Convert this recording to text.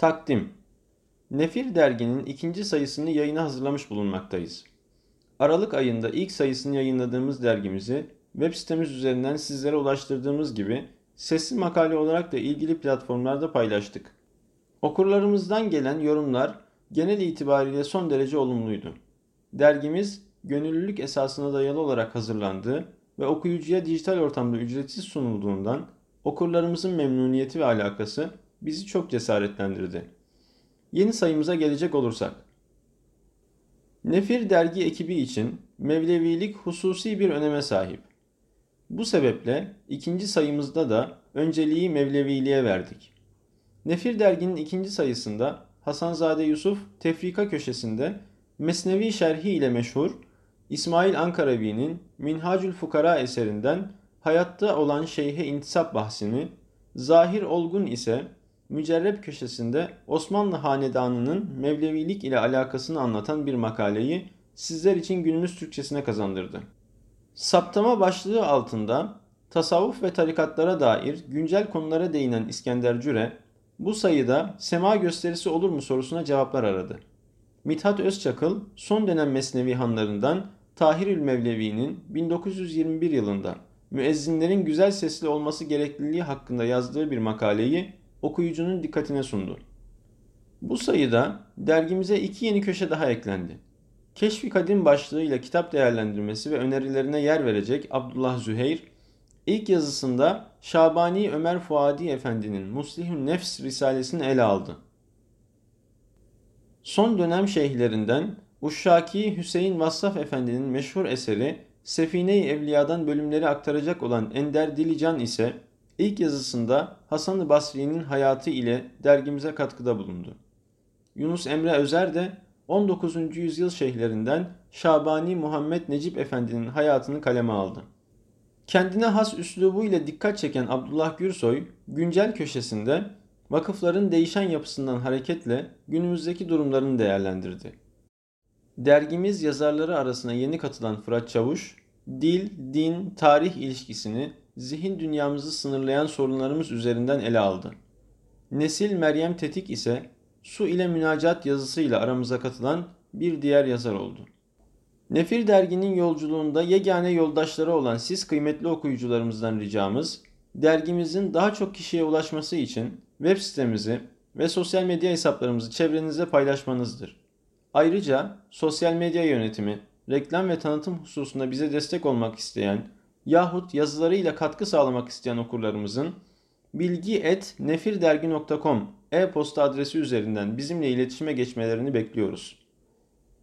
Takdim Nefir derginin ikinci sayısını yayına hazırlamış bulunmaktayız. Aralık ayında ilk sayısını yayınladığımız dergimizi web sitemiz üzerinden sizlere ulaştırdığımız gibi sesli makale olarak da ilgili platformlarda paylaştık. Okurlarımızdan gelen yorumlar genel itibariyle son derece olumluydu. Dergimiz gönüllülük esasına dayalı olarak hazırlandığı ve okuyucuya dijital ortamda ücretsiz sunulduğundan okurlarımızın memnuniyeti ve alakası bizi çok cesaretlendirdi. Yeni sayımıza gelecek olursak. Nefir dergi ekibi için Mevlevilik hususi bir öneme sahip. Bu sebeple ikinci sayımızda da önceliği Mevleviliğe verdik. Nefir derginin ikinci sayısında Hasanzade Yusuf tefrika köşesinde Mesnevi şerhi ile meşhur İsmail Ankaravi'nin Minhacül Fukara eserinden hayatta olan şeyhe intisap bahsini, Zahir Olgun ise Mücerrep köşesinde Osmanlı Hanedanı'nın Mevlevilik ile alakasını anlatan bir makaleyi sizler için günümüz Türkçesine kazandırdı. Saptama başlığı altında tasavvuf ve tarikatlara dair güncel konulara değinen İskender Cüre, bu sayıda sema gösterisi olur mu sorusuna cevaplar aradı. Mithat Özçakıl son dönem Mesnevi hanlarından Tahirül Mevlevi'nin 1921 yılında müezzinlerin güzel sesli olması gerekliliği hakkında yazdığı bir makaleyi okuyucunun dikkatine sundu. Bu sayıda dergimize iki yeni köşe daha eklendi. Keşfi Kadim başlığıyla kitap değerlendirmesi ve önerilerine yer verecek Abdullah Züheyr, ilk yazısında Şabani Ömer Fuadi Efendi'nin Muslihün Nefs Risalesini ele aldı. Son dönem şeyhlerinden Uşşaki Hüseyin Vassaf Efendi'nin meşhur eseri Sefine-i Evliya'dan bölümleri aktaracak olan Ender Dilican ise ilk yazısında Hasan-ı Basri'nin hayatı ile dergimize katkıda bulundu. Yunus Emre Özer de 19. yüzyıl şeyhlerinden Şabani Muhammed Necip Efendi'nin hayatını kaleme aldı. Kendine has üslubu ile dikkat çeken Abdullah Gürsoy, güncel köşesinde vakıfların değişen yapısından hareketle günümüzdeki durumlarını değerlendirdi. Dergimiz yazarları arasına yeni katılan Fırat Çavuş, dil, din, tarih ilişkisini zihin dünyamızı sınırlayan sorunlarımız üzerinden ele aldı. Nesil Meryem Tetik ise su ile münacat yazısıyla aramıza katılan bir diğer yazar oldu. Nefir derginin yolculuğunda yegane yoldaşları olan siz kıymetli okuyucularımızdan ricamız, dergimizin daha çok kişiye ulaşması için web sitemizi ve sosyal medya hesaplarımızı çevrenize paylaşmanızdır. Ayrıca sosyal medya yönetimi, reklam ve tanıtım hususunda bize destek olmak isteyen yahut yazılarıyla katkı sağlamak isteyen okurlarımızın bilgi.nefirdergi.com e-posta adresi üzerinden bizimle iletişime geçmelerini bekliyoruz.